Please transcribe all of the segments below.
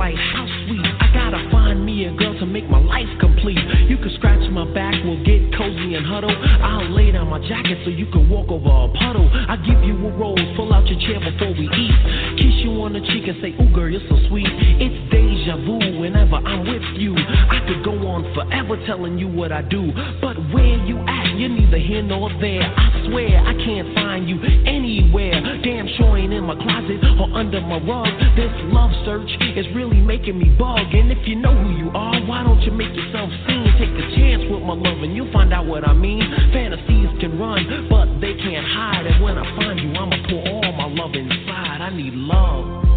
delight, how sweet. I gotta find me a girl to make my life complete. You can scratch my back, we'll get cozy and huddle. I'll lay down my jacket so you can walk over a puddle. I'll give you a rose, pull out your chair before we eat. Kiss you on the cheek and say, Ooh, girl, you're so sweet. It's deja vu whenever I'm with you. I could go on forever telling you what I do. But where you at, you're neither here nor there. I swear I can't find you anywhere. Damn sure ain't in my closet or under my rug. This love search is really making me bug. And if you know who you are, why don't you make yourself seen? Take a chance with my love and you'll find out what I mean. Fantasies can run, but they can't hide. And when I find you, I'ma pour all my love inside. I need love.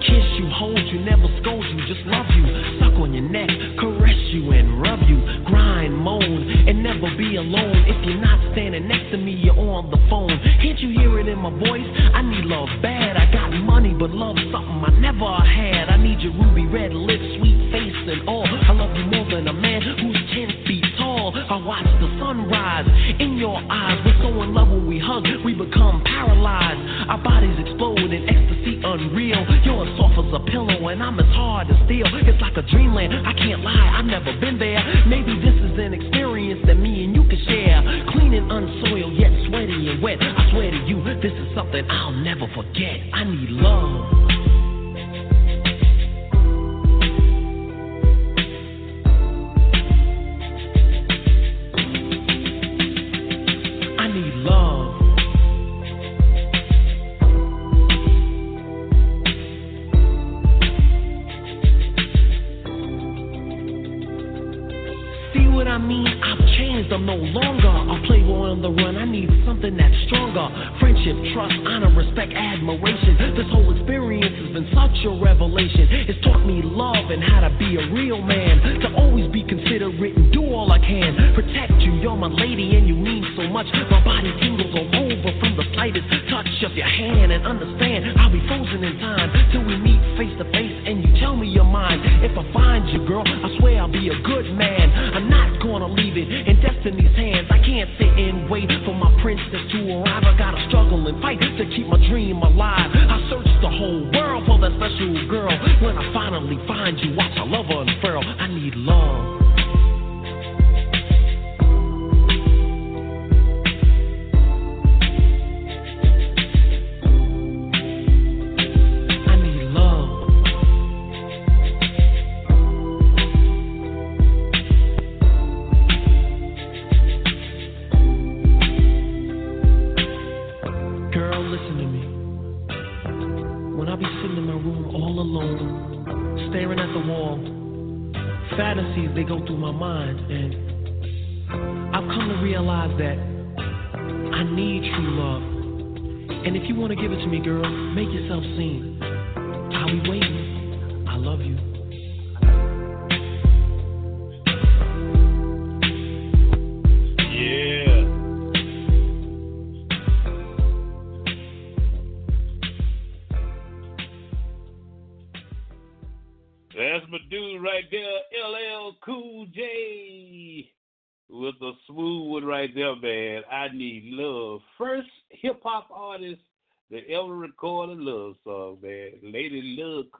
Kiss you, hold you, never scold you, just love you. Suck on your neck, caress you and rub you. Grind, moan, and never be alone. If you're not standing next to me, you're on the phone. Can't you hear it in my voice? I need love bad. I got money, but love something I never had. I need your ruby red lips, sweet face, and all. I love you more than a man who's ten feet tall. I watch the sunrise in your eyes. We're so in love when we hug, we become paralyzed. Our bodies explode ecstasy unreal. You're as soft as a pillow, and I'm as hard as steel. It's like a dreamland. I can't lie, I've never been there. Maybe this is an experience that me and you can share. Clean and unsoiled, yet sweaty and wet. I swear to you, this is something I'll never forget. I need love.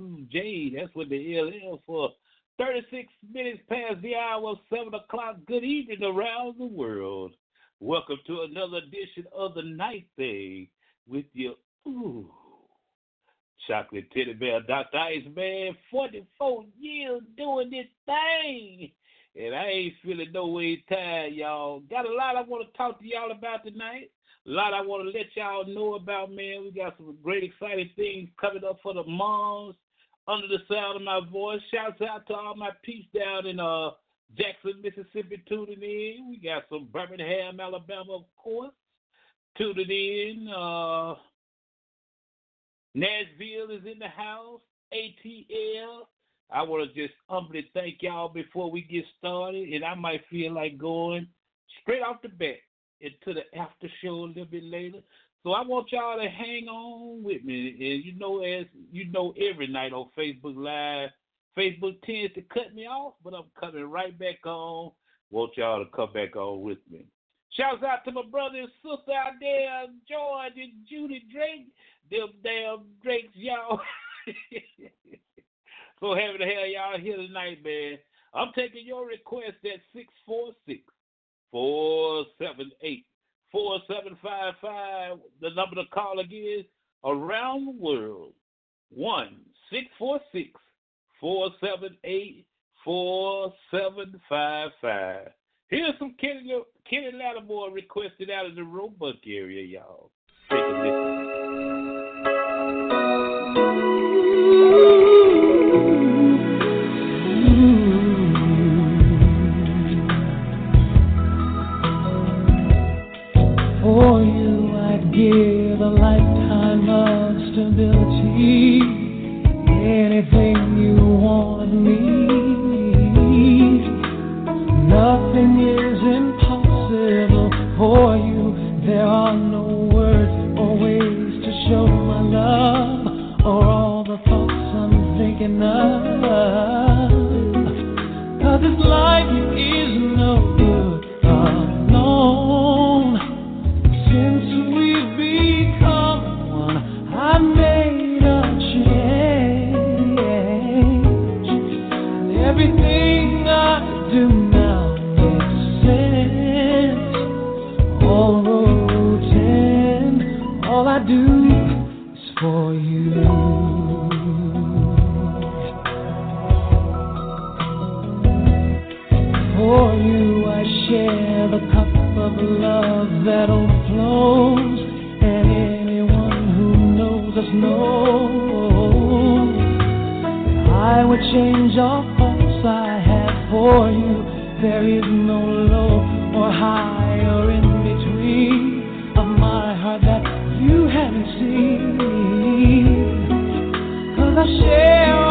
Jane, that's what the LL for. 36 minutes past the hour, of 7 o'clock. Good evening around the world. Welcome to another edition of the Night Thing with your ooh, chocolate teddy bear, Dr. Iceman. 44 years doing this thing. And I ain't feeling no way tired, y'all. Got a lot I want to talk to y'all about tonight. A lot I want to let y'all know about, man. We got some great, exciting things coming up for the moms under the sound of my voice. Shouts out to all my peeps down in uh Jackson, Mississippi, tuning in. We got some Birmingham, Alabama, of course, tuning in. Uh, Nashville is in the house. ATL. I want to just humbly thank y'all before we get started, and I might feel like going straight off the bat into the after show a little bit later. So I want y'all to hang on with me. And you know, as you know, every night on Facebook Live, Facebook tends to cut me off, but I'm coming right back on. Want y'all to come back on with me. Shouts out to my brother and sister out there, George and Judy Drake. Them damn Drakes, y'all. so happy to have y'all here tonight, man. I'm taking your request at 646 478 4755. The number to call again around the world. 1 646 478 4755. Here's some Kenny, Kenny Lattimore requested out of the Roebuck area, y'all. Take a listen. Of. Cause this life is that overflows, and anyone who knows us knows I would change all thoughts I had for you. There is no low or high or in between of my heart that you haven't seen. Cause I share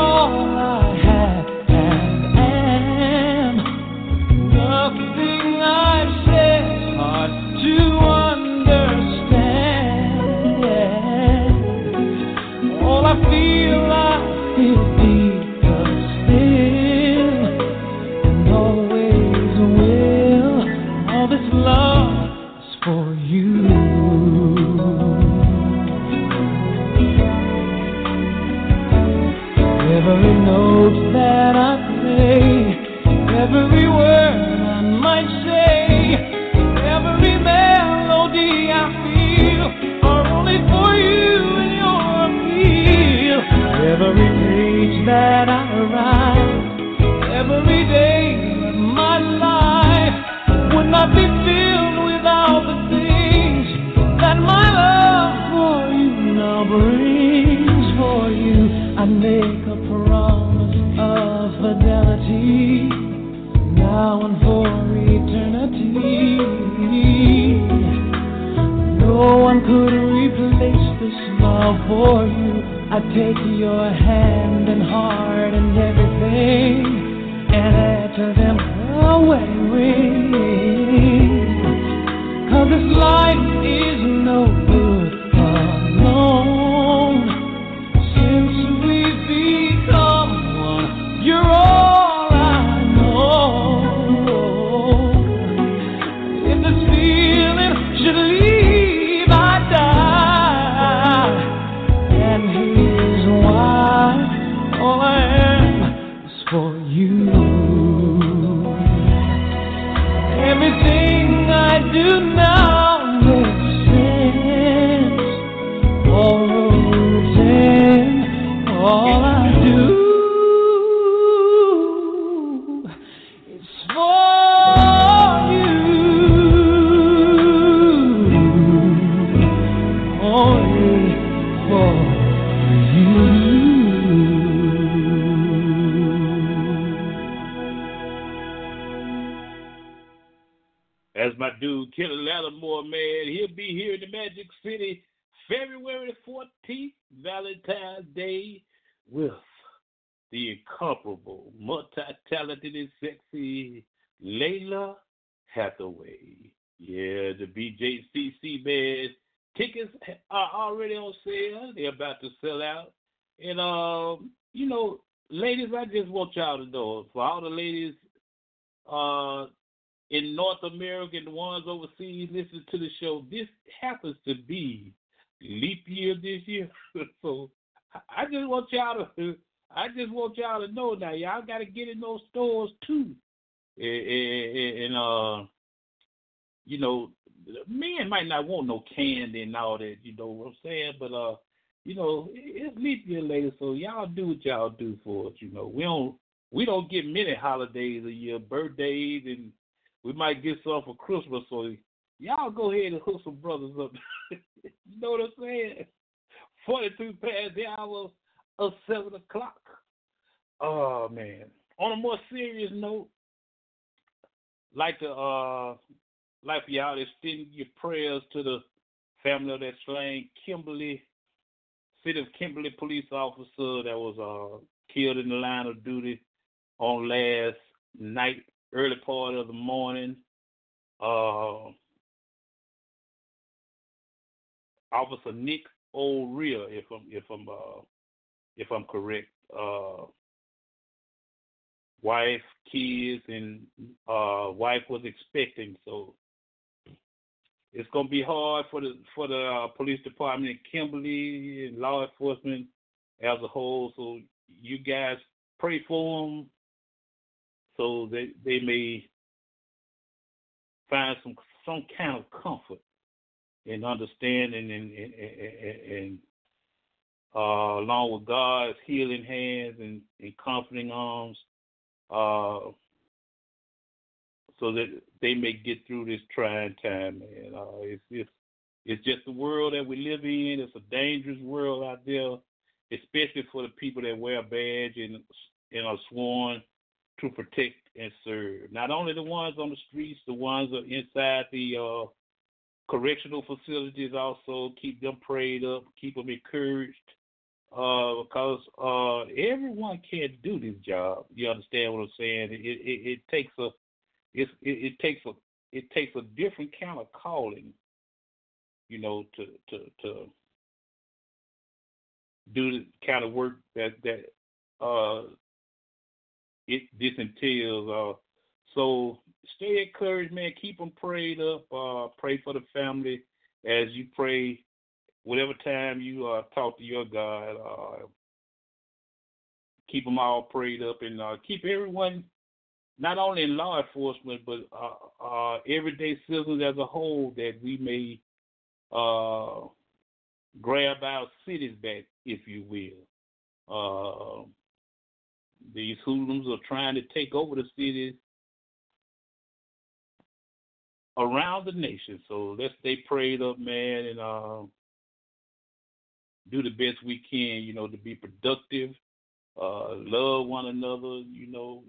Hathaway. Yeah, the BJCC man. Tickets are already on sale. They're about to sell out. And um, you know, ladies, I just want y'all to know, for all the ladies uh in North America and the ones overseas listening to the show, this happens to be leap year this year. so I just want y'all to I just want y'all to know now, y'all gotta get in those stores too. And, and, and uh you know, men might not want no candy and all that, you know what I'm saying? But uh, you know, it's leap year later, so y'all do what y'all do for us, you know. We don't we don't get many holidays a year, birthdays and we might get some for Christmas, so y'all go ahead and hook some brothers up. you know what I'm saying? 42 past the hour of 7 o'clock. Oh, man. On a more serious note, like to, uh, like for y'all to extend your prayers to the family of that slain Kimberly, city of Kimberly police officer that was uh, killed in the line of duty on last night early part of the morning. Uh, Officer Nick O'Rear, if I'm if I'm uh, if I'm correct, uh, wife, kids, and uh, wife was expecting. So it's gonna be hard for the for the uh, police department in Kimberly and law enforcement as a whole. So you guys pray for them so that they may find some some kind of comfort and understanding and and, and, and uh, along with God's healing hands and, and comforting arms, uh, so that they may get through this trying time. Man, uh, it's it's it's just the world that we live in. It's a dangerous world out there, especially for the people that wear a badge and and are sworn to protect and serve. Not only the ones on the streets, the ones are inside the uh, correctional facilities. Also, keep them prayed up, keep them encouraged, uh, because uh, everyone can't do this job. You understand what I'm saying? It it, it takes a it's, it, it takes a it takes a different kind of calling, you know, to to to do the kind of work that that uh it this entails. Uh, so stay encouraged, man. Keep them prayed up. Uh, pray for the family as you pray. Whatever time you uh, talk to your God, uh, keep them all prayed up and uh, keep everyone, not only in law enforcement, but uh, uh, everyday citizens as a whole, that we may uh, grab our cities back, if you will. Uh, these hoodlums are trying to take over the cities around the nation. So let's stay prayed up, man, and uh, do the best we can, you know, to be productive, uh, love one another, you know,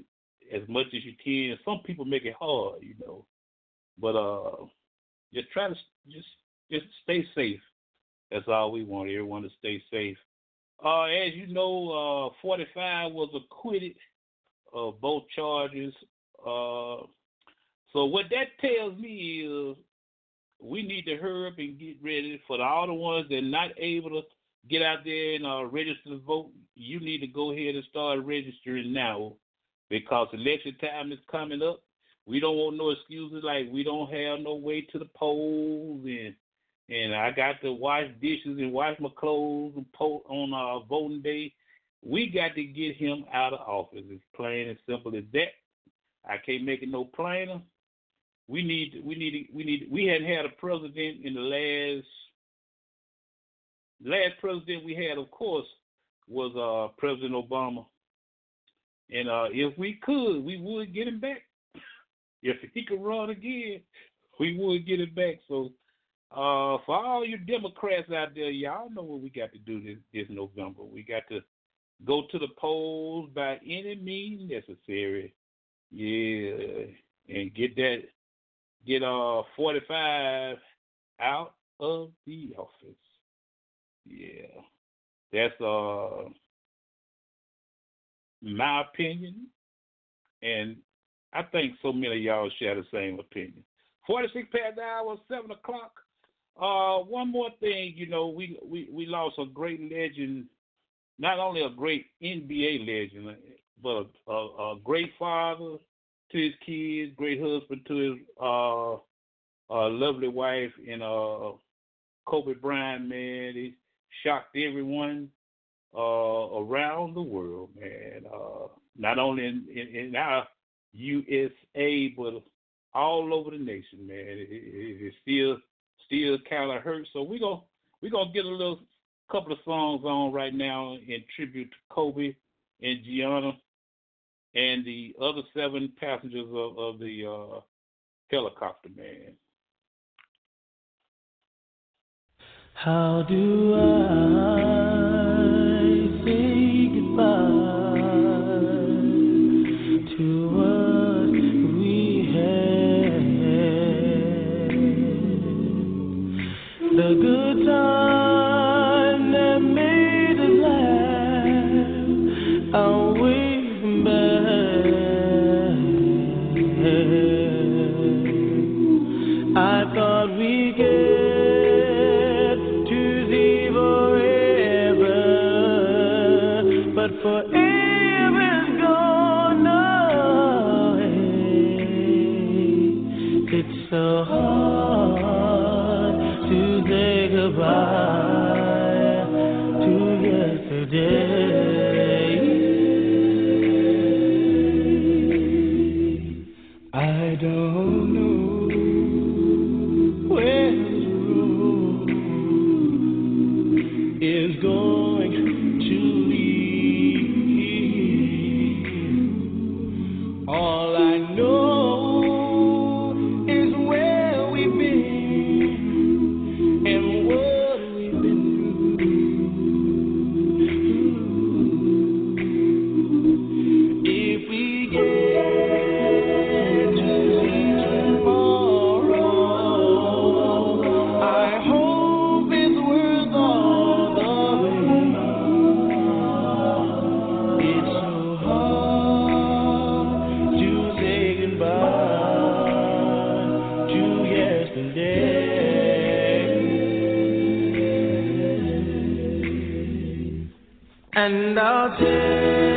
as much as you can. Some people make it hard, you know, but uh, just try to just just stay safe. That's all we want. Everyone to stay safe. Uh, as you know, uh, 45 was acquitted of both charges. Uh, so what that tells me is we need to hurry up and get ready for all the ones that are not able to get out there and uh, register to vote. You need to go ahead and start registering now because election time is coming up. We don't want no excuses like we don't have no way to the polls and and I got to wash dishes and wash my clothes and po- on uh, voting day. We got to get him out of office. It's plain and simple as that. I can't make it no plainer. We need, we need, we need. We hadn't had a president in the last. Last president we had, of course, was uh, President Obama. And uh, if we could, we would get him back. if he could run again, we would get him back. So uh, for all you Democrats out there, y'all know what we got to do this, this November. We got to go to the polls by any means necessary. Yeah, and get that, get uh 45 out of the office. Yeah, that's uh my opinion, and I think so many of y'all share the same opinion. 46 past the hour, 7 o'clock. Uh, one more thing, you know, we, we, we lost a great legend, not only a great NBA legend, but a, a, a great father to his kids, great husband to his uh, lovely wife, and uh, Kobe Bryant, man, he shocked everyone uh, around the world, man. Uh, not only in, in, in, our USA, but all over the nation, man. It, it, it still still kind of hurt. So we go we gonna get a little couple of songs on right now in tribute to Kobe and Gianna and the other seven passengers of, of the uh, helicopter man. How do I And I'll take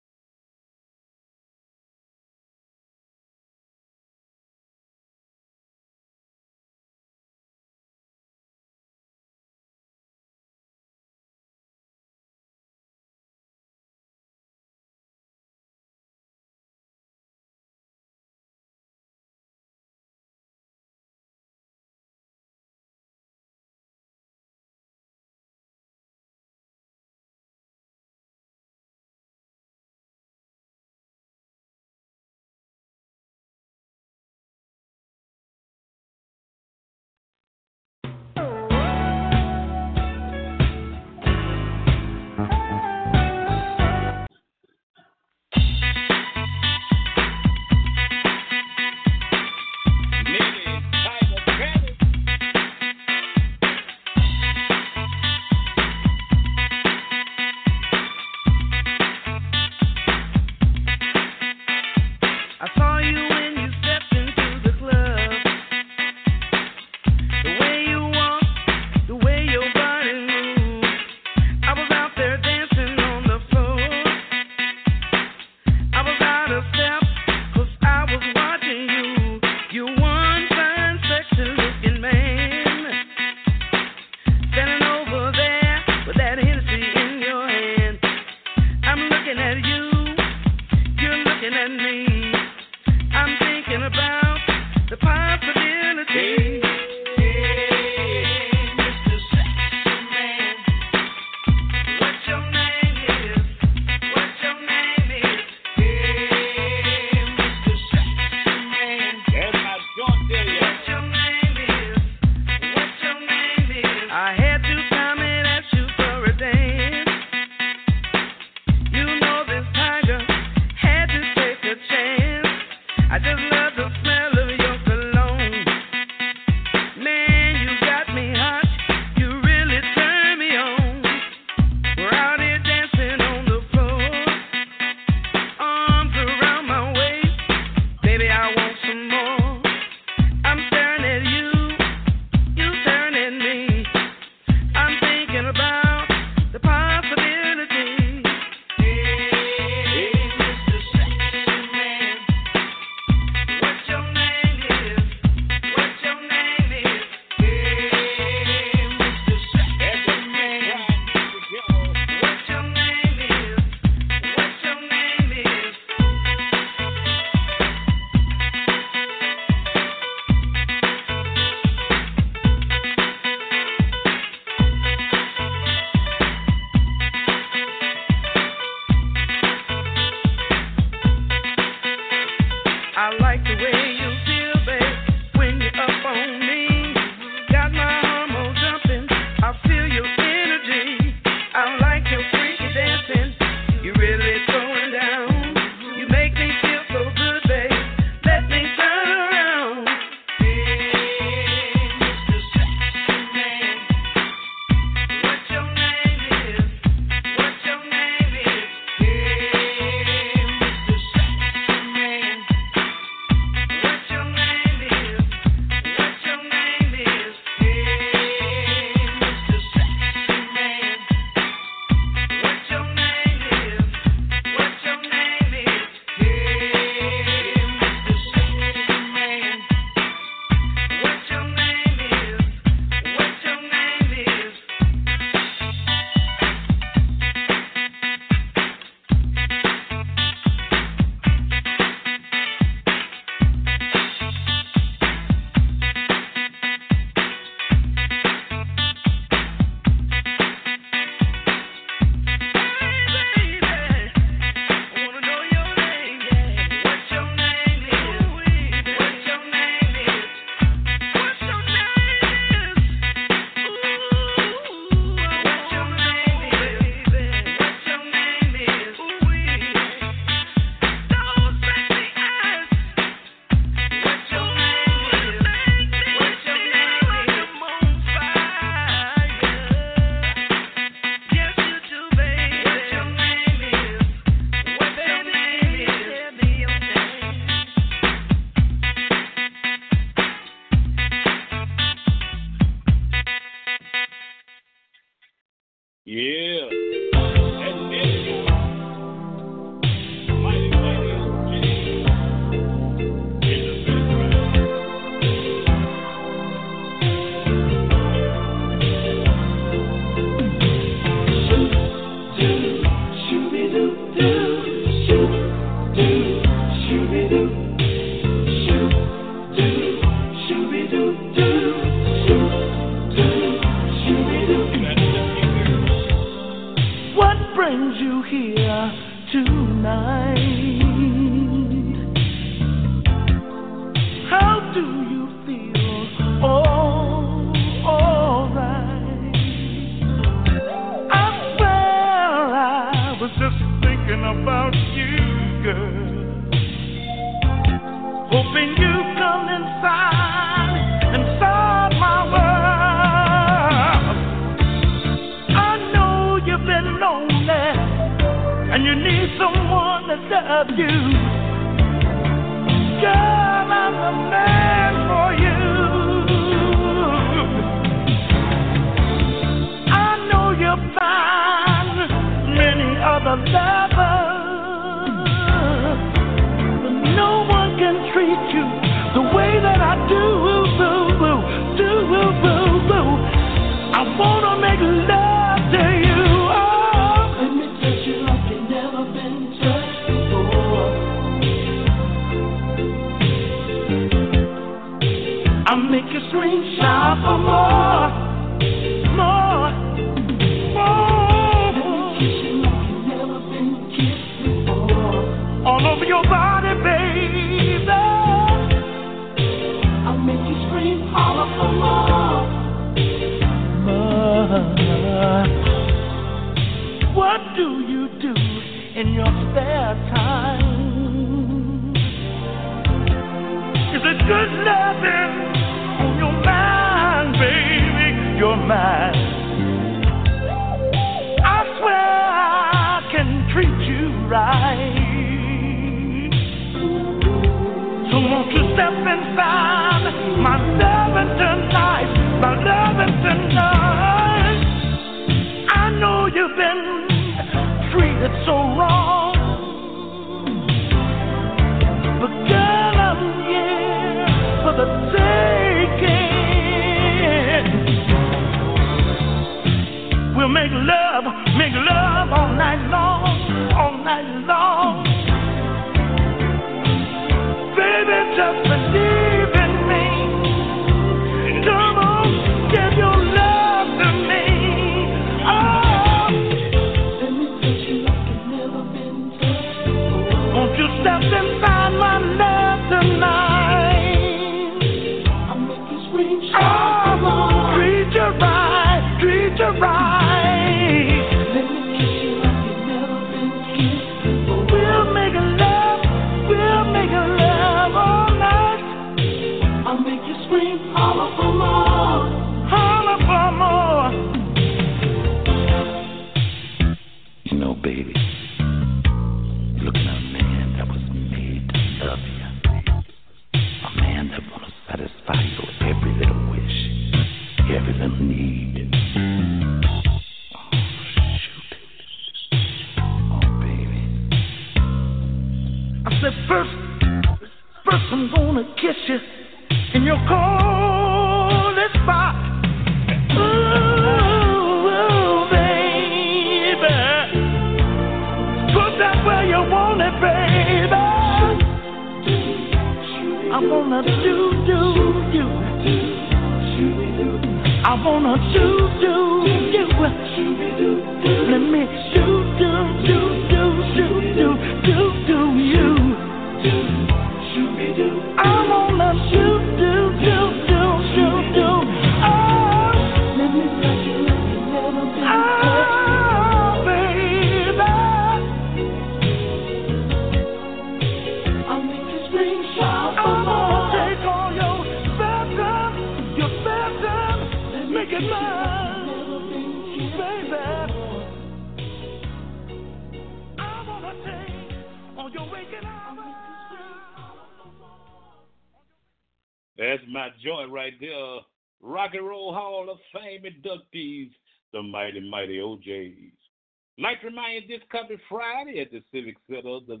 Jeremiah this coming Friday at the Civic Center. The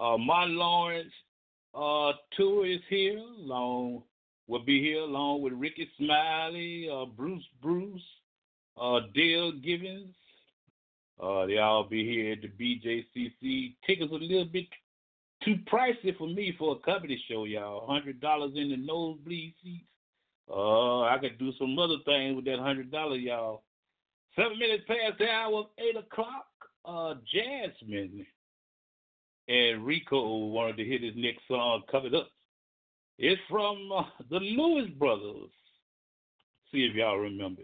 uh, Martin Lawrence uh, tour is here. Along will be here along with Rickey Smiley, uh, Bruce Bruce, uh, Dale Givens. Uh, they all be here at the BJCC. Tickets a little bit too pricey for me for a comedy show, y'all. Hundred dollars in the nosebleed seats. Uh, I could do some other things with that hundred dollar, y'all. Seven minutes past the hour of eight o'clock uh, Jasmine and Rico wanted to hear this next song, Covered Up. It's from uh, the Lewis Brothers. See if y'all remember.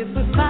It was fine.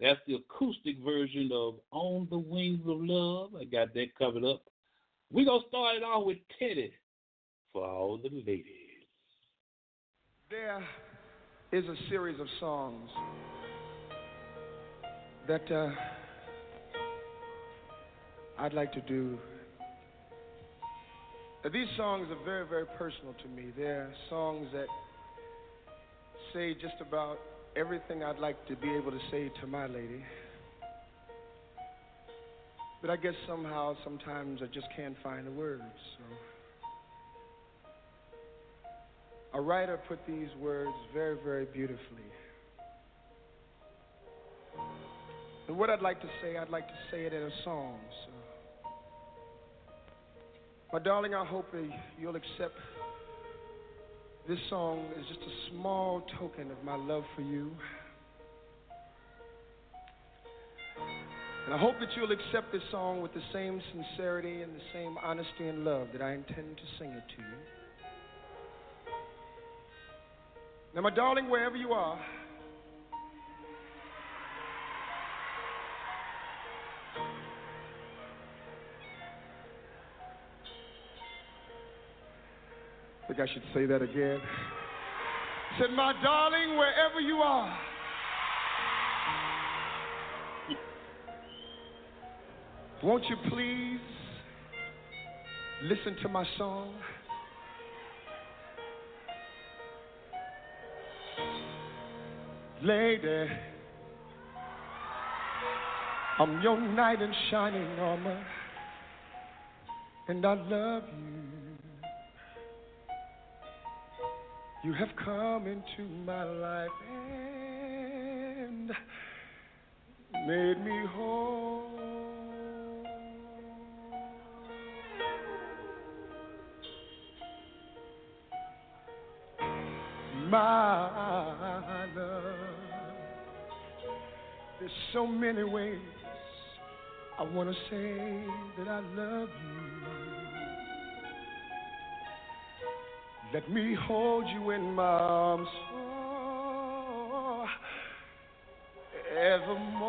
That's the acoustic version of On the Wings of Love. I got that covered up. We're going to start it off with Teddy for all the ladies. There is a series of songs that uh, I'd like to do these songs are very, very personal to me. They're songs that say just about everything I'd like to be able to say to my lady. But I guess somehow, sometimes I just can't find the words. So. A writer put these words very, very beautifully. And what I'd like to say, I'd like to say it in a song. So. My darling, I hope you'll accept this song is just a small token of my love for you. And I hope that you'll accept this song with the same sincerity and the same honesty and love that I intend to sing it to you. Now, my darling, wherever you are, I should say that again. Said, my darling, wherever you are. Won't you please listen to my song? Lady, I'm your knight in shining armor, and I love you. You have come into my life and made me whole. My love, there's so many ways I want to say that I love you. Let me hold you in my arms oh, evermore.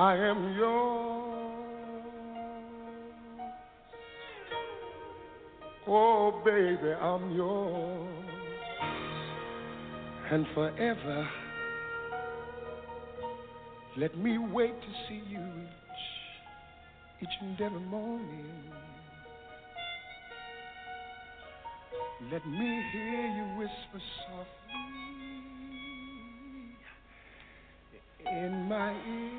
Oh, forever. Let me wait to see you each, each and every morning. Let me hear you whisper softly in my ear.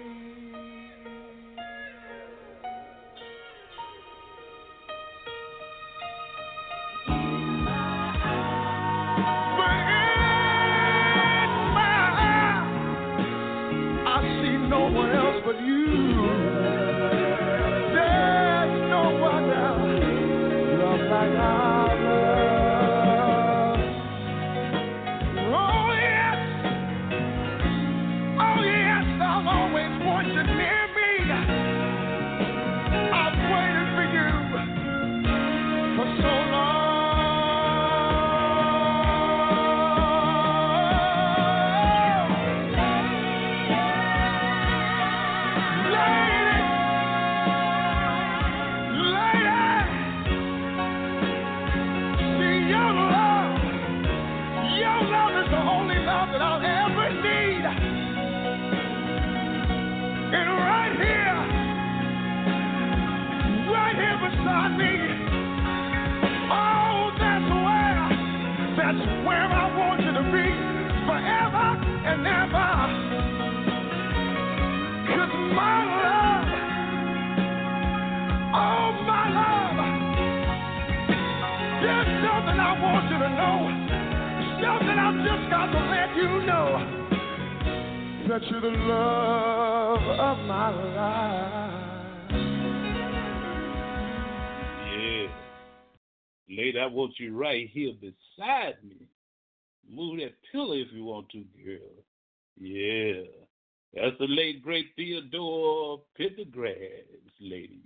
You're the love of my life. Yeah. Lady, I want you right here beside me. Move that pillow if you want to, girl. Yeah. That's the late, great Theodore Pendergrass, ladies.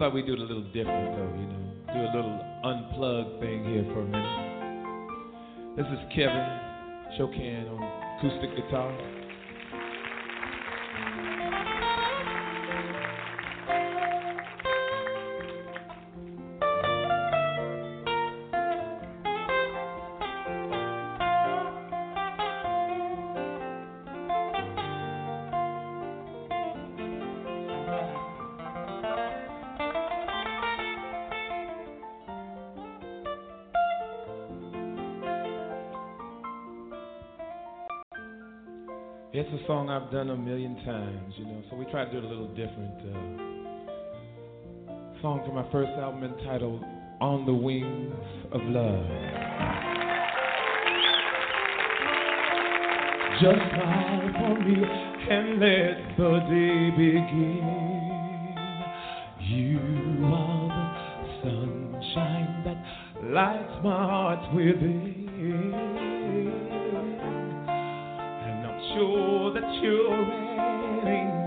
thought we'd do it a little different, though, you know, do a little unplugged thing here for a minute. This is Kevin Chokan on acoustic guitar. song I've done a million times, you know, so we try to do it a little different. Uh, song from my first album entitled On the Wings of Love. Just smile for me and let the day begin. You are the sunshine that lights my heart within. you're ready.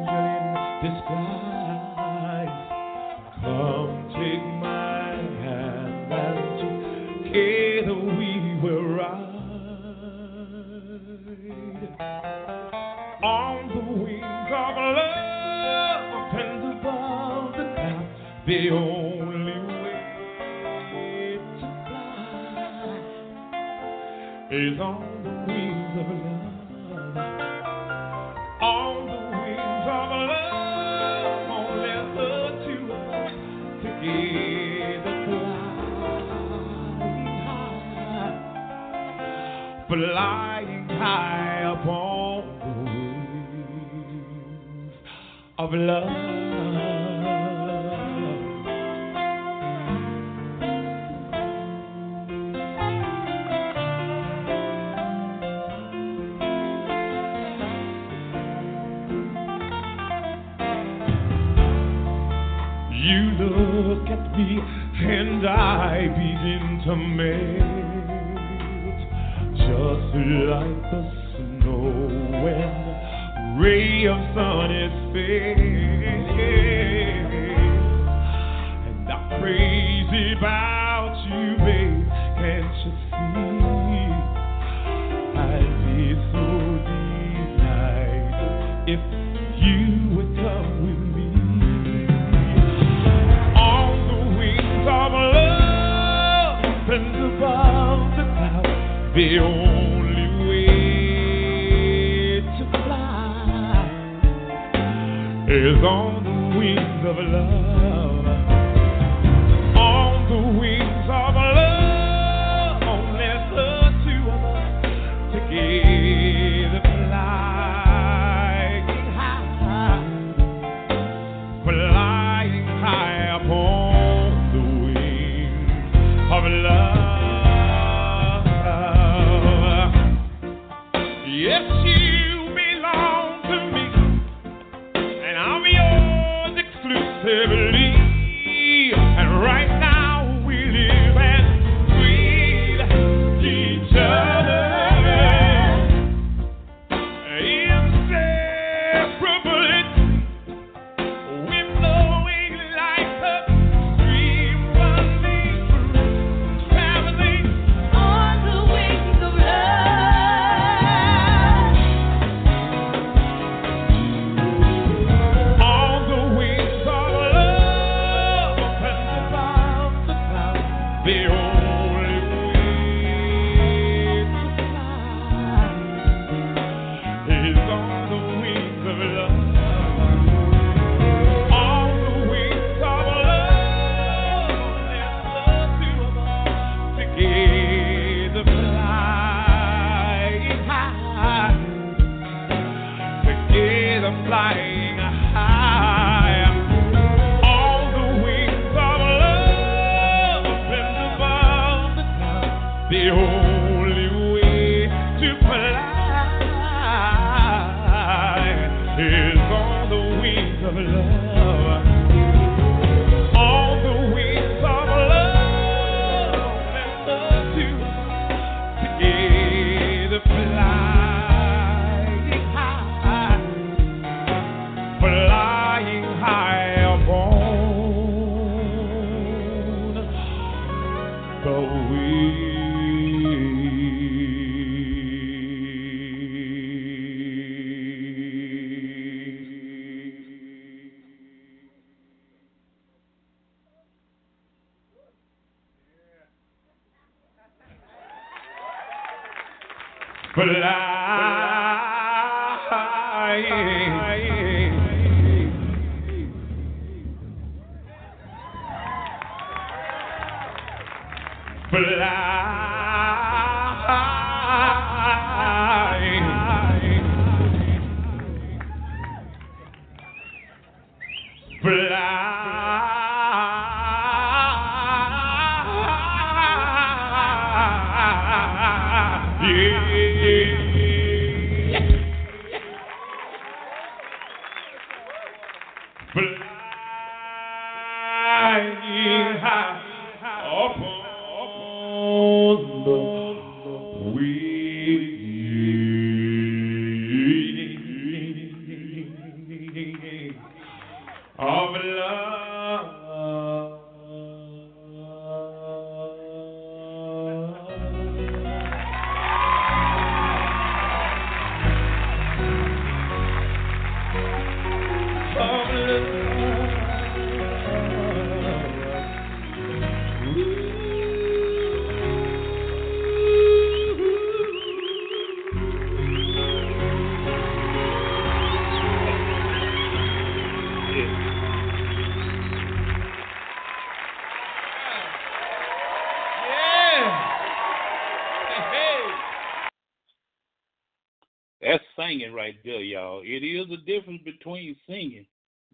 Difference between singing.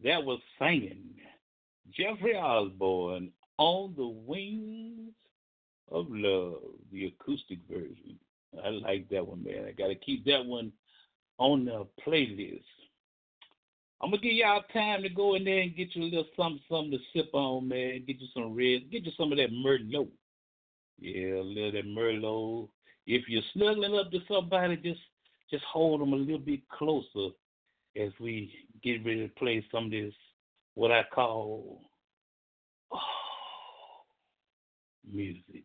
That was singing. Jeffrey Osborne, On the Wings of Love, the acoustic version. I like that one, man. I got to keep that one on the playlist. I'm gonna give y'all time to go in there and get you a little something, something to sip on, man. Get you some red, get you some of that Merlot. Yeah, a little that Merlot. If you're snuggling up to somebody, just just hold them a little bit closer as we get ready to play some of this what I call oh, music.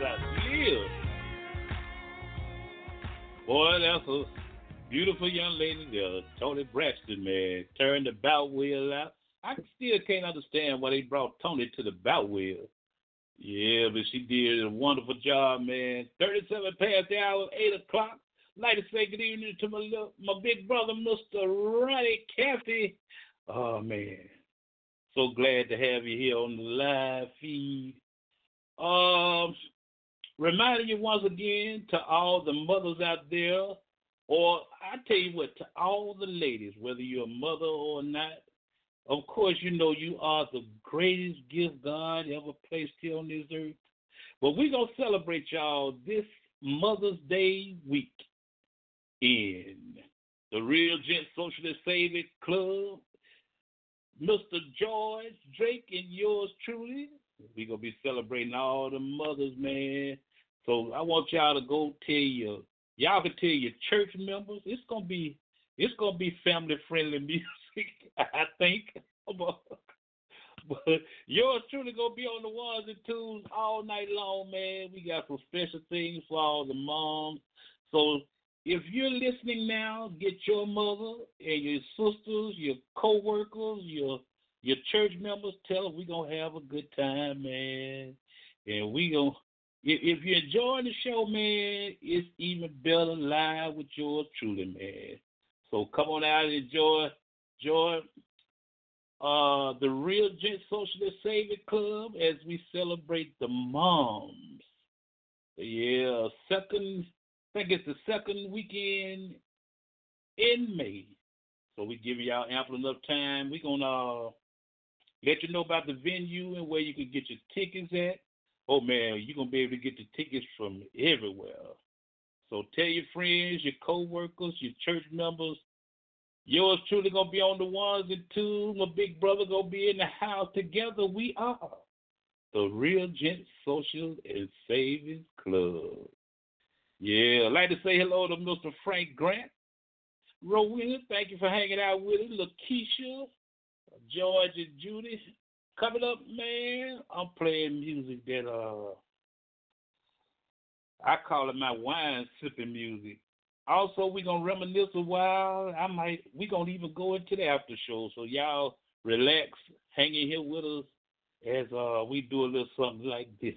Dog inside. Yeah. Boy, that's a beautiful young lady there. Toni Braxton, man. Turned the bout wheel out. I still can't understand why they brought Toni to the bout wheel. Yeah, but she did a wonderful job, man. 37 past the hour, 8 o'clock. Like to say good evening to my little, my big brother, Mr. Ronnie Caffey. Oh, man. So glad to have you here on the live feed. Um, reminding you once again to all the mothers out there, or I tell you what, to all the ladies, whether you're a mother or not, of course, you know you are the greatest gift God ever placed here on this earth. But we're going to celebrate y'all this Mother's Day week in the Real Gent Socialist Saving Club. Mr. George Drake and yours truly. We're to be celebrating all the mothers, man. So I want y'all to go tell your, y'all can tell your church members. It's to be, it's to be family friendly music. I think. but yours truly gonna be on the ones and twos all night long, man. We got some special things for all the moms. So if you're listening now, get your mother and your sisters, your co-workers, your your church members. Tell them we're gonna have a good time, man. And we gonna if, if you're enjoying the show, man, it's even better live with yours truly, man. So come on out and enjoy join uh, the Real Gent Socialist Saving Club as we celebrate the moms. Yeah, second, I think it's the second weekend in May. So we give y'all ample enough time. We're going to uh, let you know about the venue and where you can get your tickets at. Oh, man, you're to be able to get the tickets from everywhere. So tell your friends, your co-workers, your church members, Yours truly gonna be on the ones and twos. My big brother gonna be in the house. Together we are the Real Gent Social and Savings Club. Yeah, I'd like to say hello to Mr. Frank Grant. Rowena, thank you for hanging out with us. Lakeisha, George and Judy. Coming up, man, I'm playing music that uh I call it my wine sipping music. Also, we're gonna reminisce a while. I might we're gonna even go into the after show. So y'all relax, hang in here with us as uh we do a little something like this.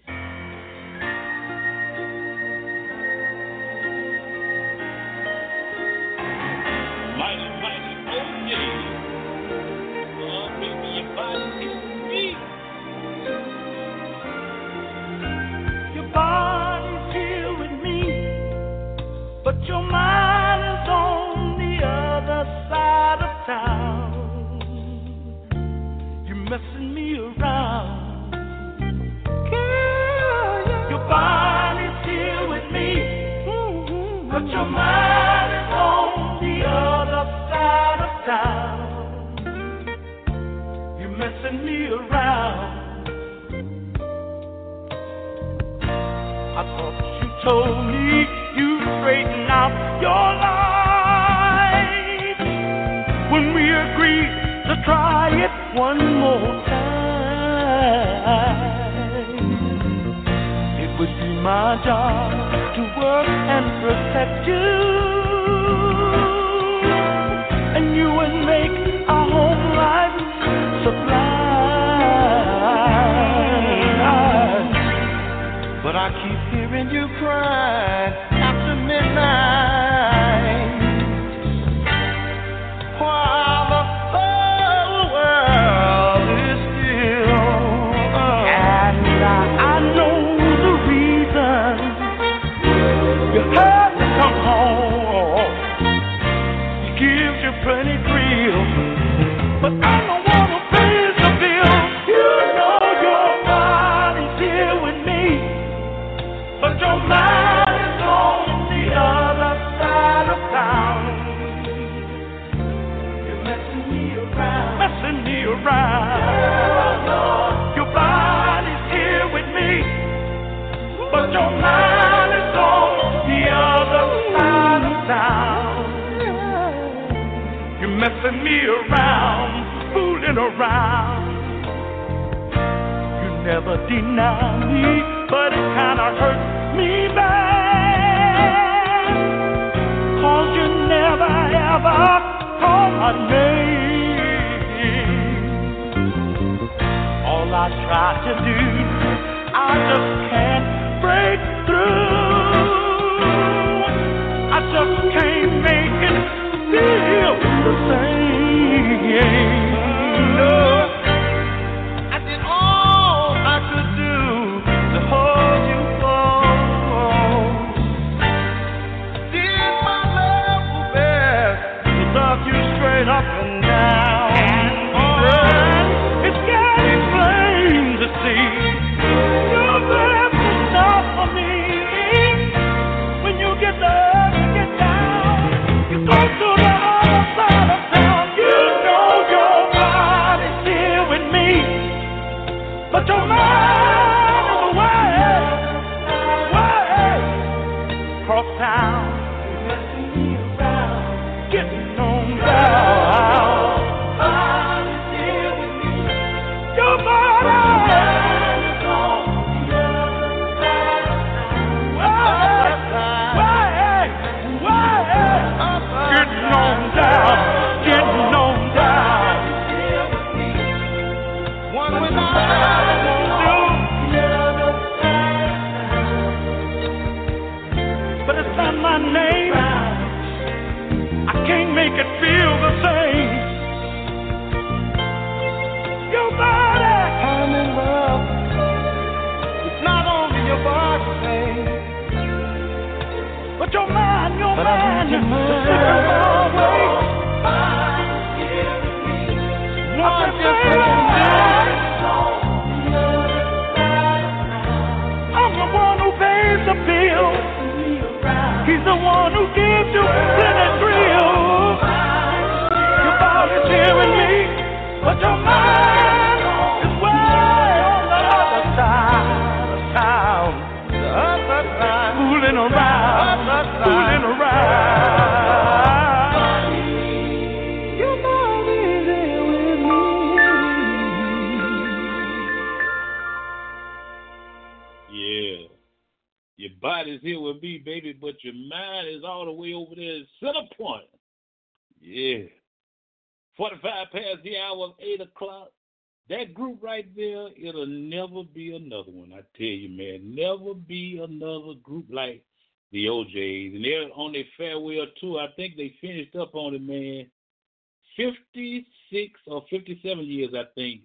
57 years, I think,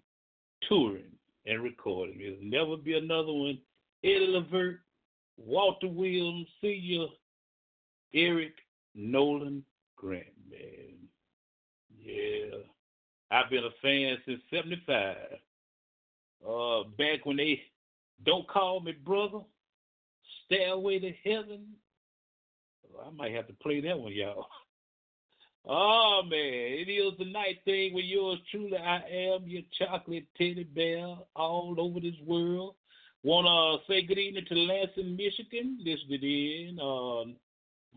touring and recording. There'll never be another one. Eddie Levert, Walter Williams, Senior, Eric Nolan Grant, man. Yeah. I've been a fan since 75. Uh, back when they don't call me brother, stairway to heaven. I might have to play that one, y'all. Oh man, it is the night thing with yours truly. I am your chocolate teddy bear all over this world. Wanna say good evening to Lansing, Michigan, listening in. Um,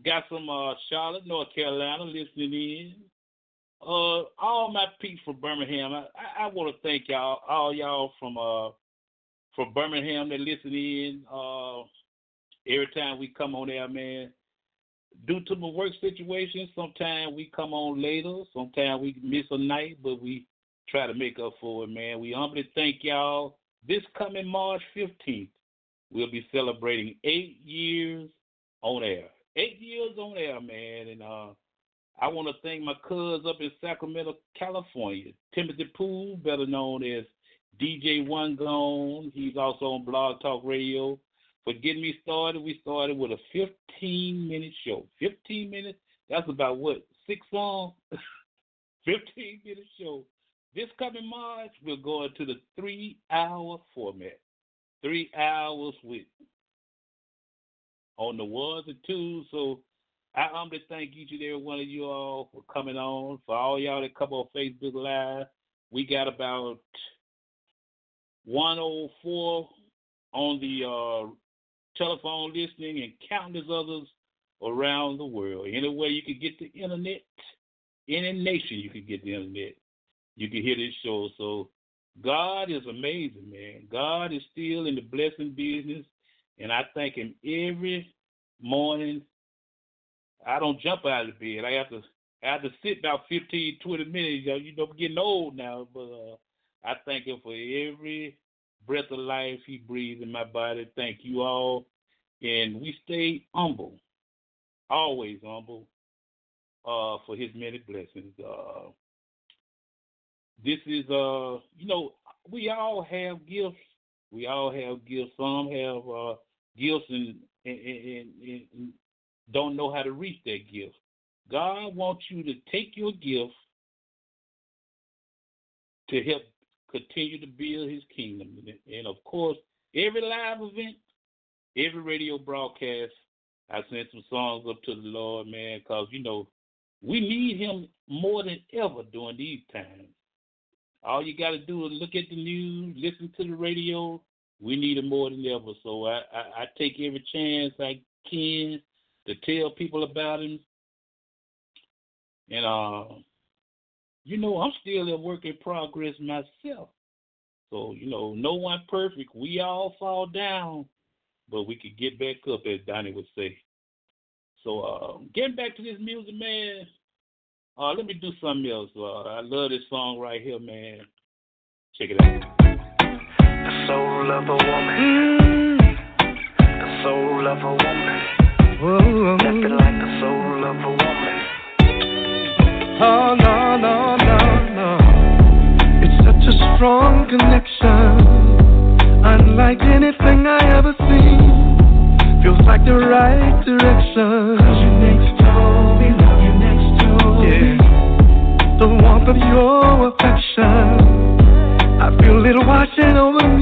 got some uh, Charlotte, North Carolina, listening in. Uh, all my peeps from Birmingham. I, I, I want to thank y'all, all y'all from uh from Birmingham that listen in. Uh, every time we come on there, man. Due to my work situation, sometimes we come on later. Sometimes we miss a night, but we try to make up for it, man. We humbly thank y'all. This coming March 15th, we'll be celebrating eight years on air. Eight years on air, man. And uh, I want to thank my cuz up in Sacramento, California, Timothy Poole, better known as DJ One Gone. He's also on Blog Talk Radio. For getting me started, we started with a 15 minute show. 15 minutes, that's about what, six songs? 15 minute show. This coming March, we're going to the three hour format. Three hours with on the ones and twos. So I humbly thank each and every one of you all for coming on. For all y'all that come on Facebook Live, we got about 104 on the uh, telephone listening and countless others around the world. Anywhere you can get the internet, any nation you can get the internet, you can hear this show. So God is amazing, man. God is still in the blessing business. And I thank him every morning. I don't jump out of bed. I have to I have to sit about 15, 20 minutes. You know I'm getting old now, but uh, I thank him for every breath of life he breathes in my body. Thank you all. And we stay humble, always humble, uh, for his many blessings. Uh, this is, uh, you know, we all have gifts. We all have gifts. Some have uh, gifts and, and, and, and don't know how to reach that gift. God wants you to take your gift to help continue to build his kingdom. And of course, every live event, every radio broadcast, I send some songs up to the Lord, man, because, you know, we need him more than ever during these times. All you got to do is look at the news, listen to the radio. We need him more than ever. So I, I, I take every chance I can to tell people about him. And uh, you know, I'm still a work in progress myself. So, you know, no one perfect. We all fall down, but we could get back up, as Donnie would say. So, uh, getting back to this music, man. Uh, let me do something else. Uh, I love this song right here, man. Check it out. The soul of a woman. Mm. The soul of a woman. Whoa. Nothing like the soul of a woman. Oh, no, no, no, no. It's such a strong connection. Unlike anything I ever seen. Feels like the right direction. Cause you're next door, me, love you next door. Yeah. The warmth of your affection. I feel it washing over me.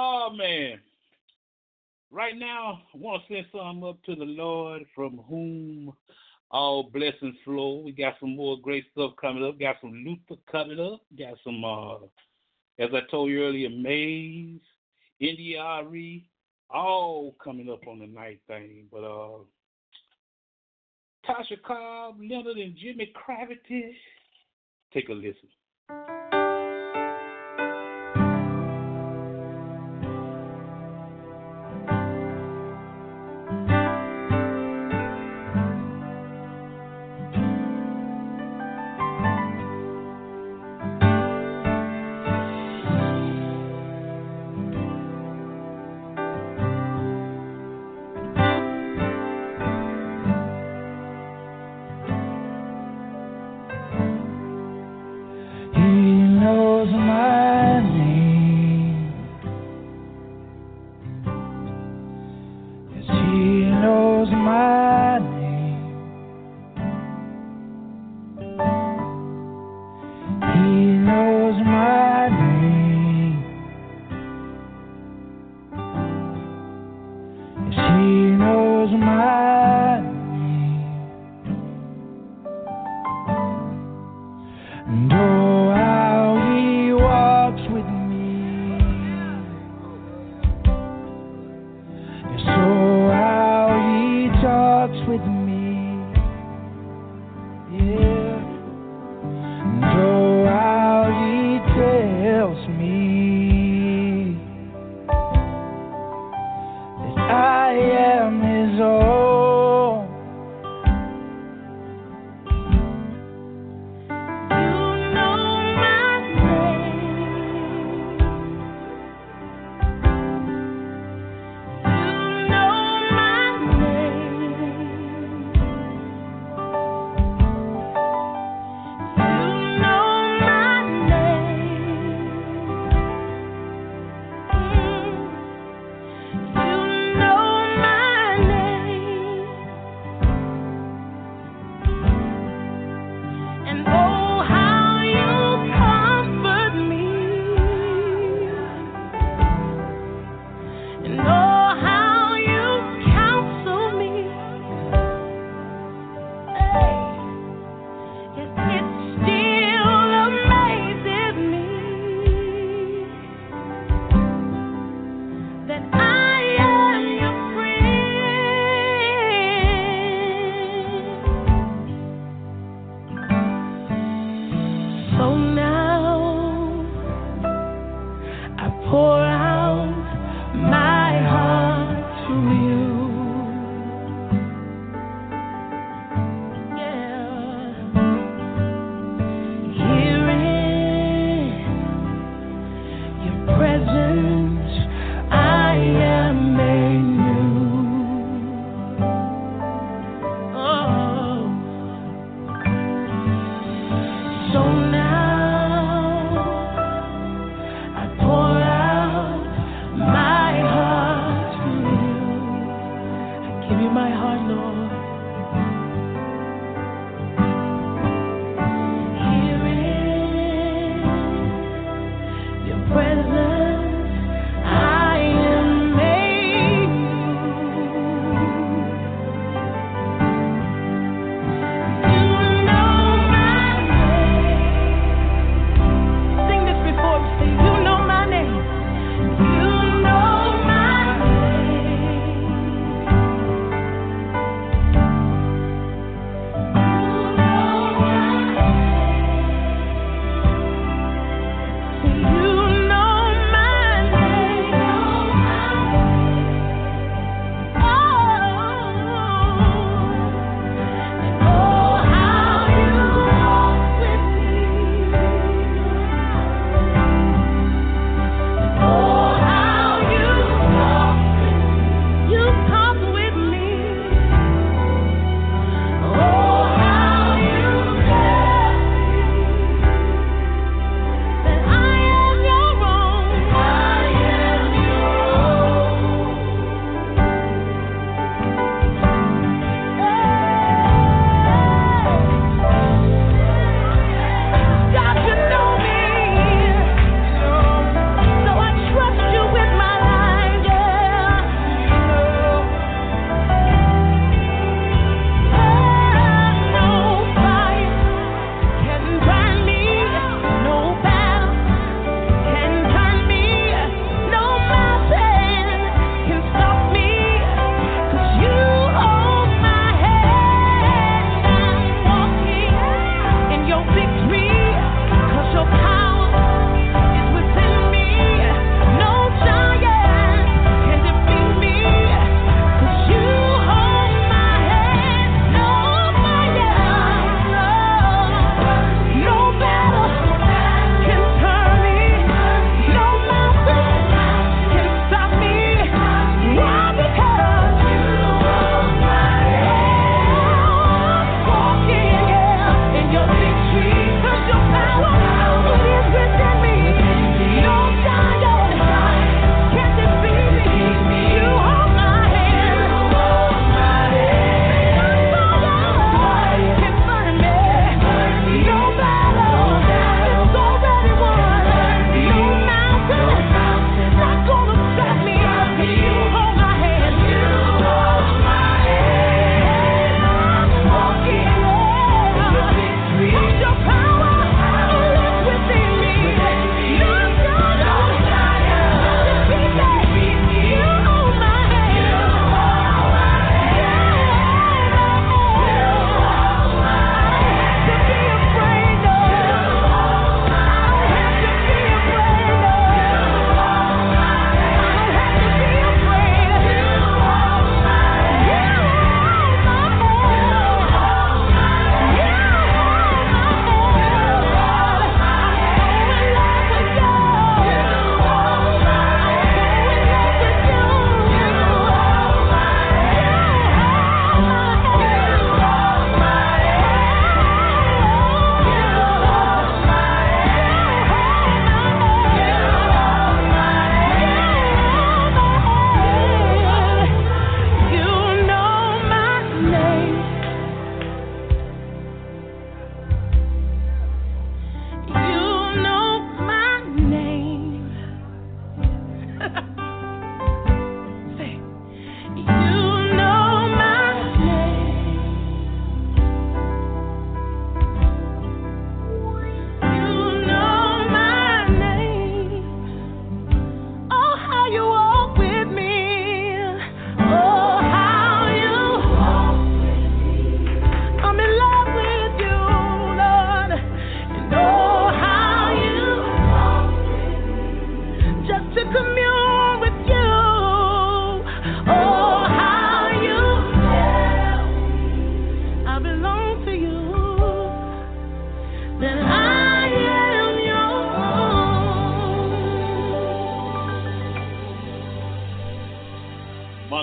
Oh, man. Right now, I want to send something up to the Lord from whom all blessings flow. We got some more great stuff coming up. Got some Luther coming up. Got some, uh, as I told you earlier, Maze, NDRE, all coming up on the night thing. But uh, Tasha Cobbs, Leonard, and Jimi Cravity. Take a listen.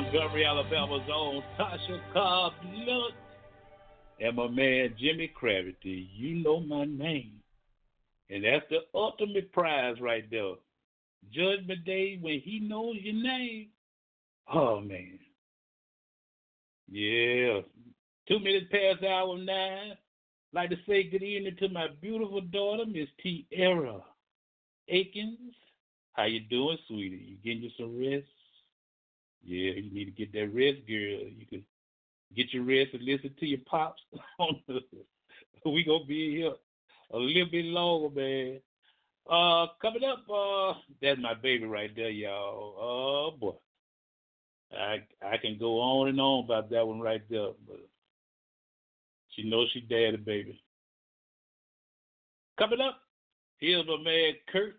Montgomery, Alabama's own Tasha Cobbs Leonard and my man Jimi Cravity. You know my name. And that's the ultimate prize right there. Judgment Day when he knows your name. Oh, man. Yeah. Two minutes past hour nine. Like to say good evening to my beautiful daughter, Miss Tierra Akins. How you doing, sweetie? You getting you some rest? Yeah, you need to get that rest, girl. You can get your rest and listen to your pops. we gonna be here a little bit longer, man. Uh, coming up, uh, that's my baby right there, y'all. Oh boy, I I can go on and on about that one right there, but she knows she daddy baby. Coming up, here's my man Kurt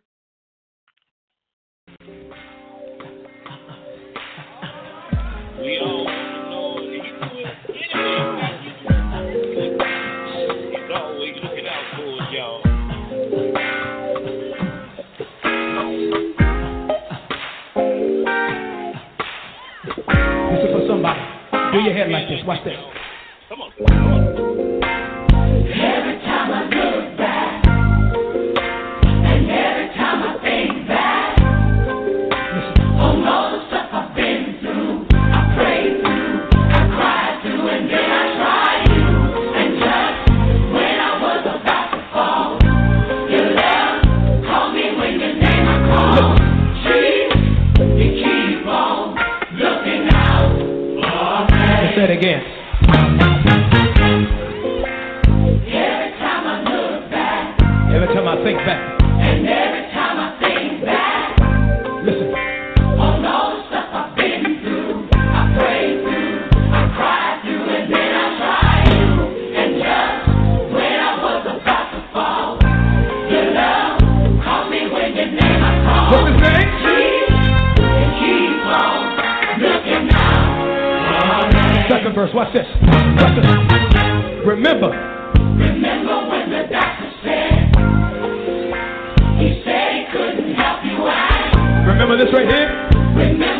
Do your head like this. Watch this. Come on. verse. Watch this. Watch this. Remember. Remember when the doctor said he said he couldn't help you out. Remember this right here. Remember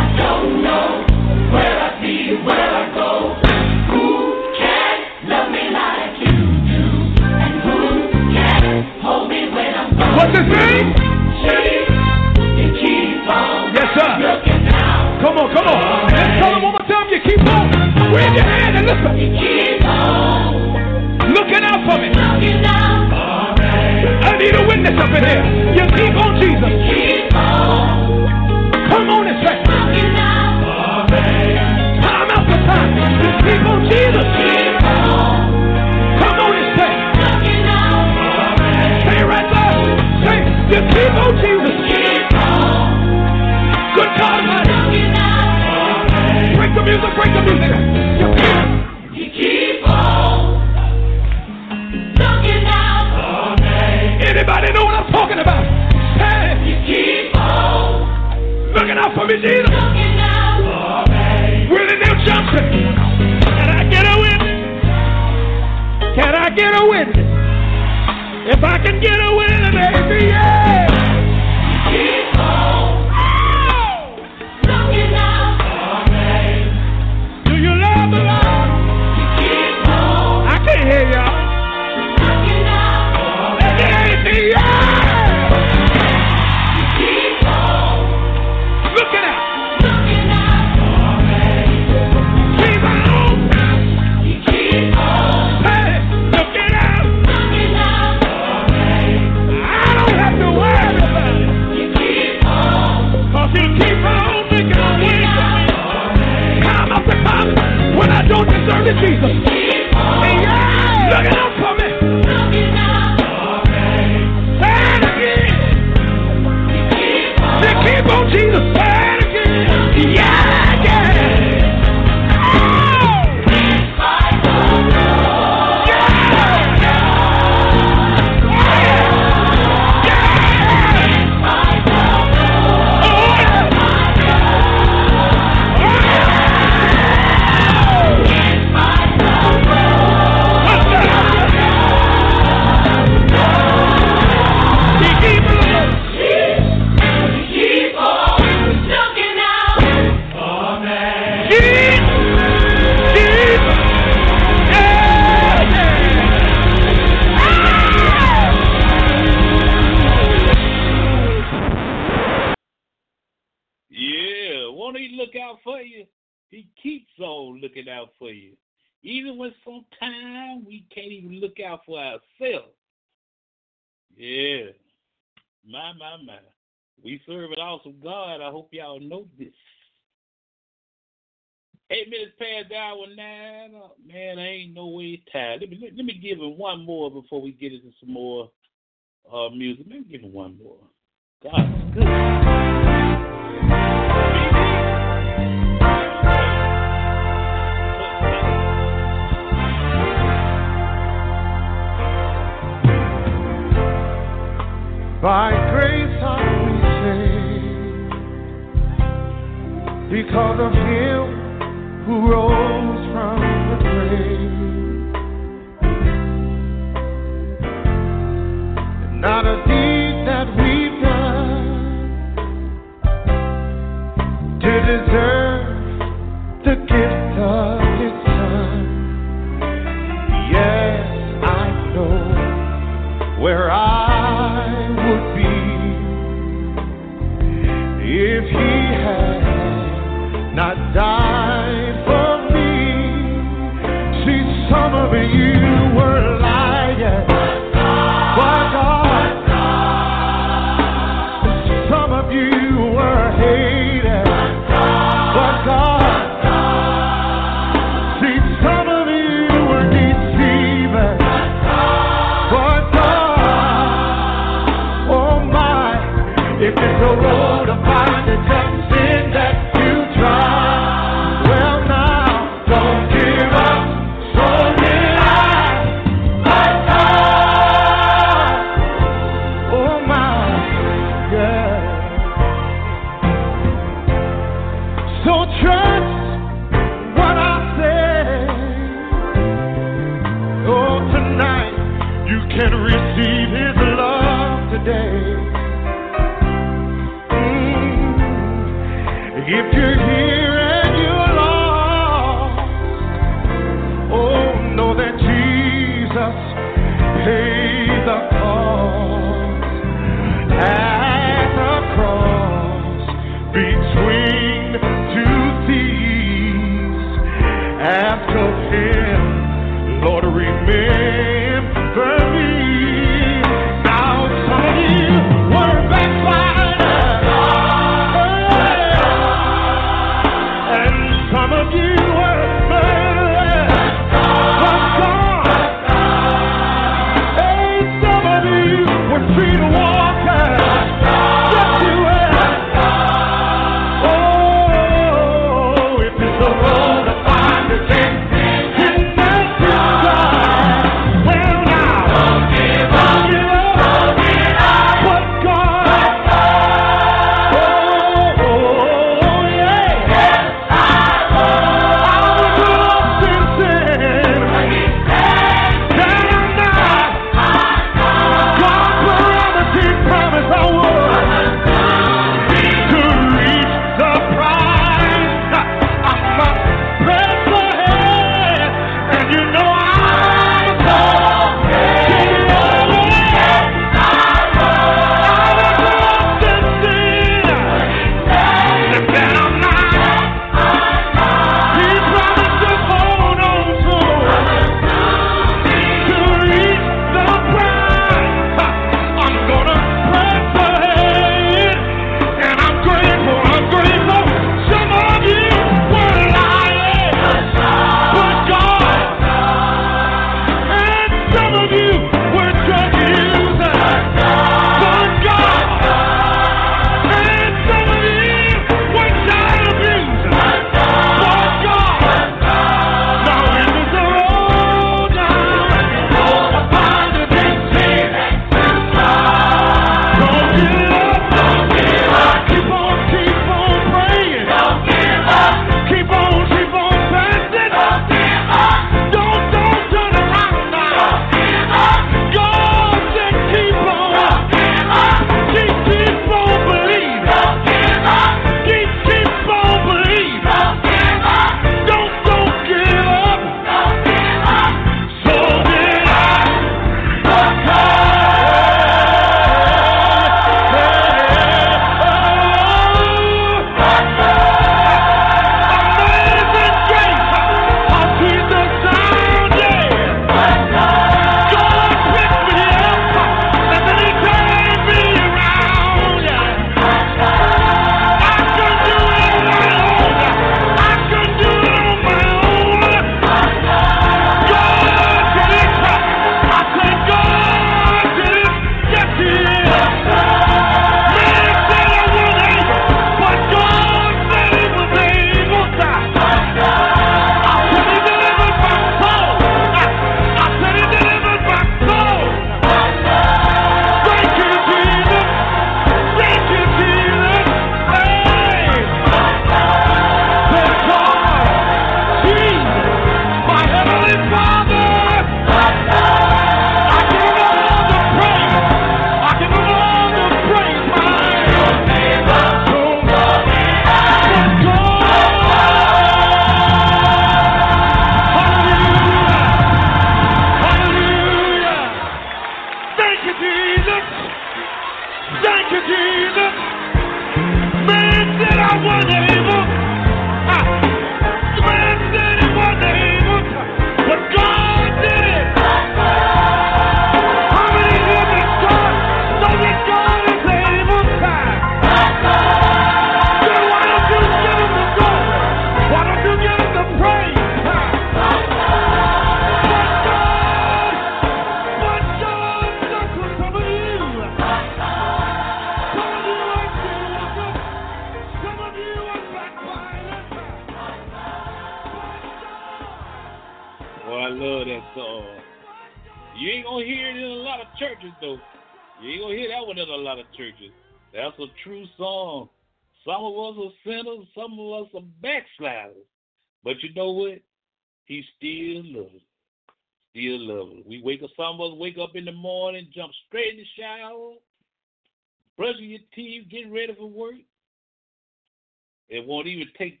It won't even take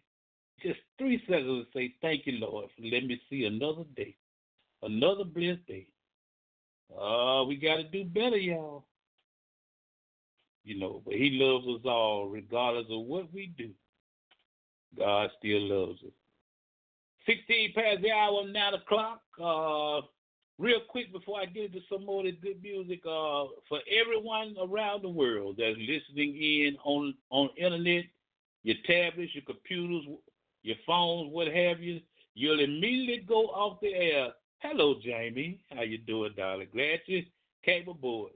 just three seconds to say, Thank you, Lord, letting me see another day, another blessed day. Uh, we got to do better, y'all. You know, but He loves us all, regardless of what we do. God still loves us. 16 past the hour, 9 o'clock. Uh, real quick before I get into some more of the good music, uh, for everyone around the world that's listening in on on internet, your tablets, your computers, your phones, what have you, you'll immediately go off the air. Hello, Jamie. How you doing, darling? Glad you came aboard.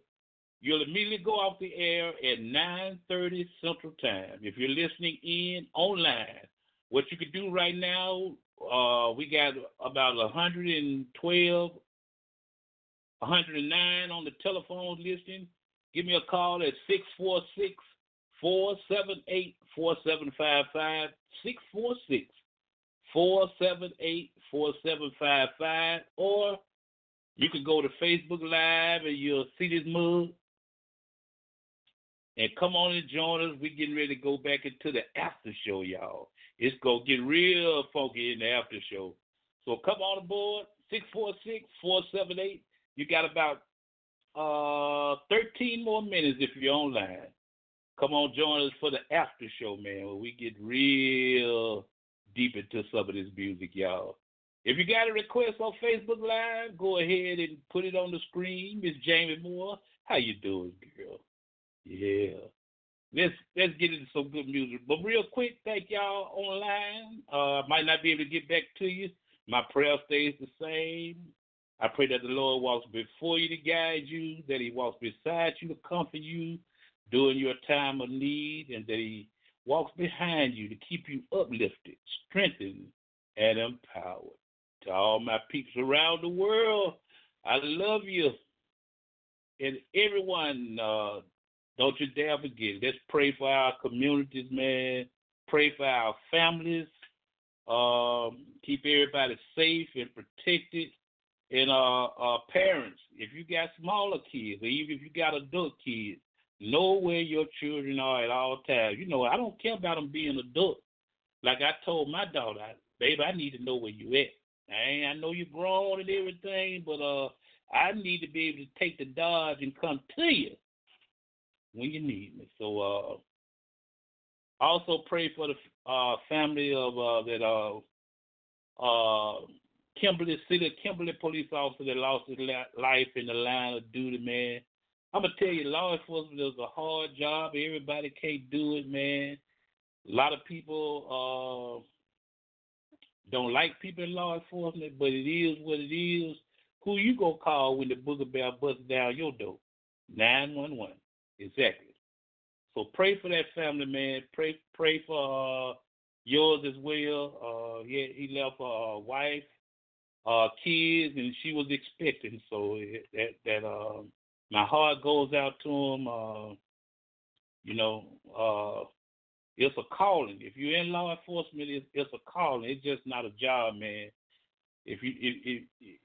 You'll immediately go off the air at 9:30 Central Time. If you're listening in online, what you can do right now, uh, we got about 112, 109 on the telephone listing. Give me a call at 646 478 4755. 646 478 4755. Or you can go to Facebook Live and you'll see this mug. And come on and join us. We're getting ready to go back into the after show, y'all. It's going to get real funky in the after show. So come on aboard, 646-478. You got about uh 13 more minutes if you're online. Come on, join us for the after show, man, where we get real deep into some of this music, y'all. If you got a request on Facebook Live, go ahead and put it on the screen. Miss Jamie Moore, how you doing, girl? Yeah. Let's let's get into some good music. But real quick, thank y'all online. Uh might not be able to get back to you. My prayer stays the same. I pray that the Lord walks before you to guide you, that He walks beside you to comfort you during your time of need, and that He walks behind you to keep you uplifted, strengthened, and empowered. To all my peeps around the world, I love you. And everyone, uh, don't you dare forget. Let's pray for our communities, man. Pray for our families. Um, keep everybody safe and protected. And uh, uh, parents, if you got smaller kids, or even if you got adult kids, know where your children are at all times. You know, I don't care about them being adult. Like I told my daughter, baby, I need to know where you at. And I know you're grown and everything, but uh, I need to be able to take the dodge and come to you when you need me. So uh, also pray for the uh, family of uh, that uh, uh, Kimberly City, Kimberly police officer that lost his life in the line of duty, man. I'm gonna tell you, law enforcement is a hard job. Everybody can't do it, man. A lot of people uh, don't like people in law enforcement, but it is what it is. Who you gonna call when the booger bell busts down your door? Nine one one. Exactly. So pray for that family, man. Pray pray for uh, yours as well. Uh, he he left a wife, uh, kids, and she was expecting. So that that uh, my heart goes out to him. Uh, you know, uh, it's a calling. If you're in law enforcement, it's, it's a calling. It's just not a job, man. If you if, if,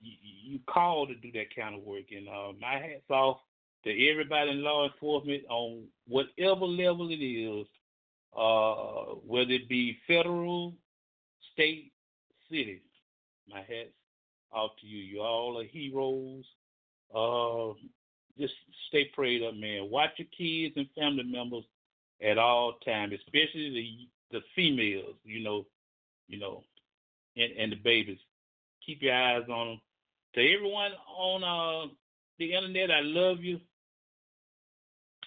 you call to do that kind of work, and uh, my hats off to everybody in law enforcement on whatever level it is, uh, whether it be federal, state, city. My hats off to you. You all are heroes. Uh, just stay prayed up, man. Watch your kids and family members at all times, especially the the females. You know, you know, and, and the babies. Keep your eyes on them. To everyone on uh, the internet, I love you.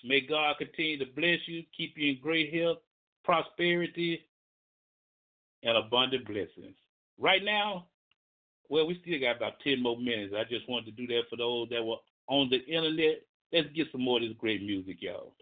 May God continue to bless you, keep you in great health, prosperity, and abundant blessings. Right now, well, we still got about 10 more minutes. I just wanted to do that for those that were on the internet. Let's get some more of this great music, y'all.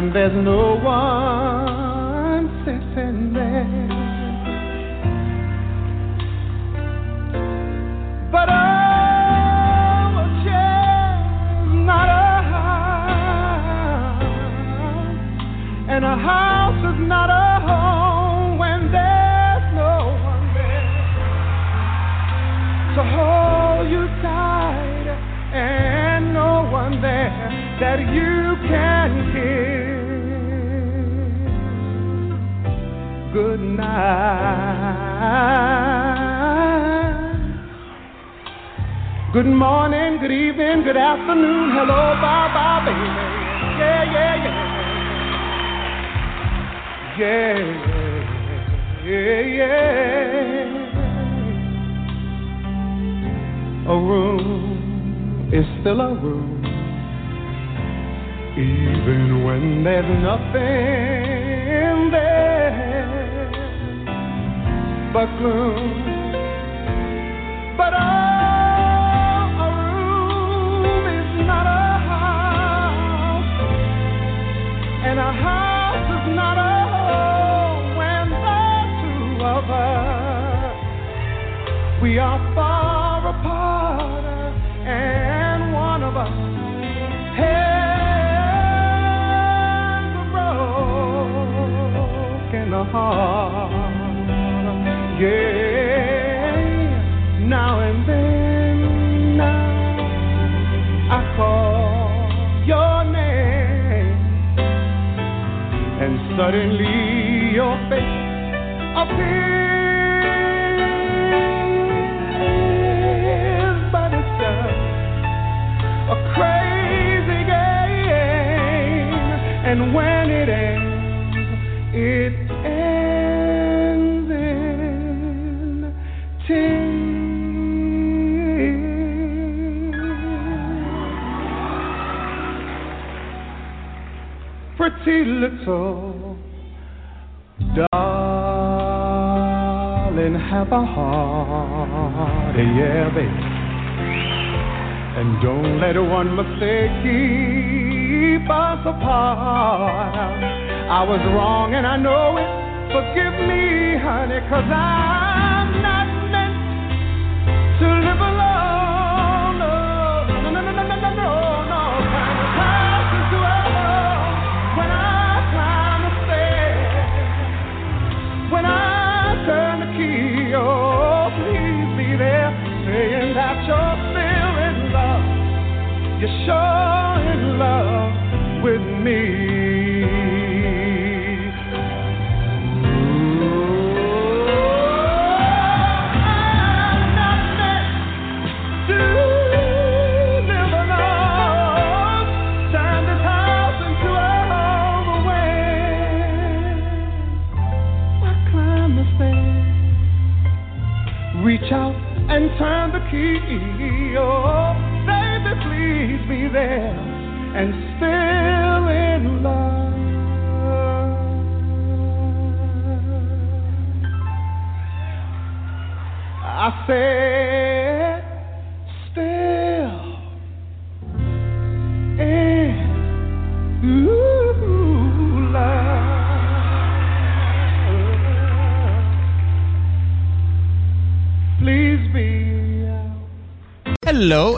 when there's no one sitting there. But I'm a chair, not a house, and a house is not a home when there's no one there to hold you tight, and no one there that you. Good morning, good evening, good afternoon, hello, bye bye, baby. Yeah, yeah, yeah. Yeah, yeah, yeah. A room is still a room. Even when there's nothing but gloom. But oh, a room is not a house, and a house is not a home when the two of us we are far apart, and one of us has a broken heart. Yeah, now and then now I call your name, and suddenly your face appears, Pretty little darling, have a heart, yeah, baby. And don't let one mistake keep us apart. I was wrong and I know it. Forgive me, honey, cause I'm say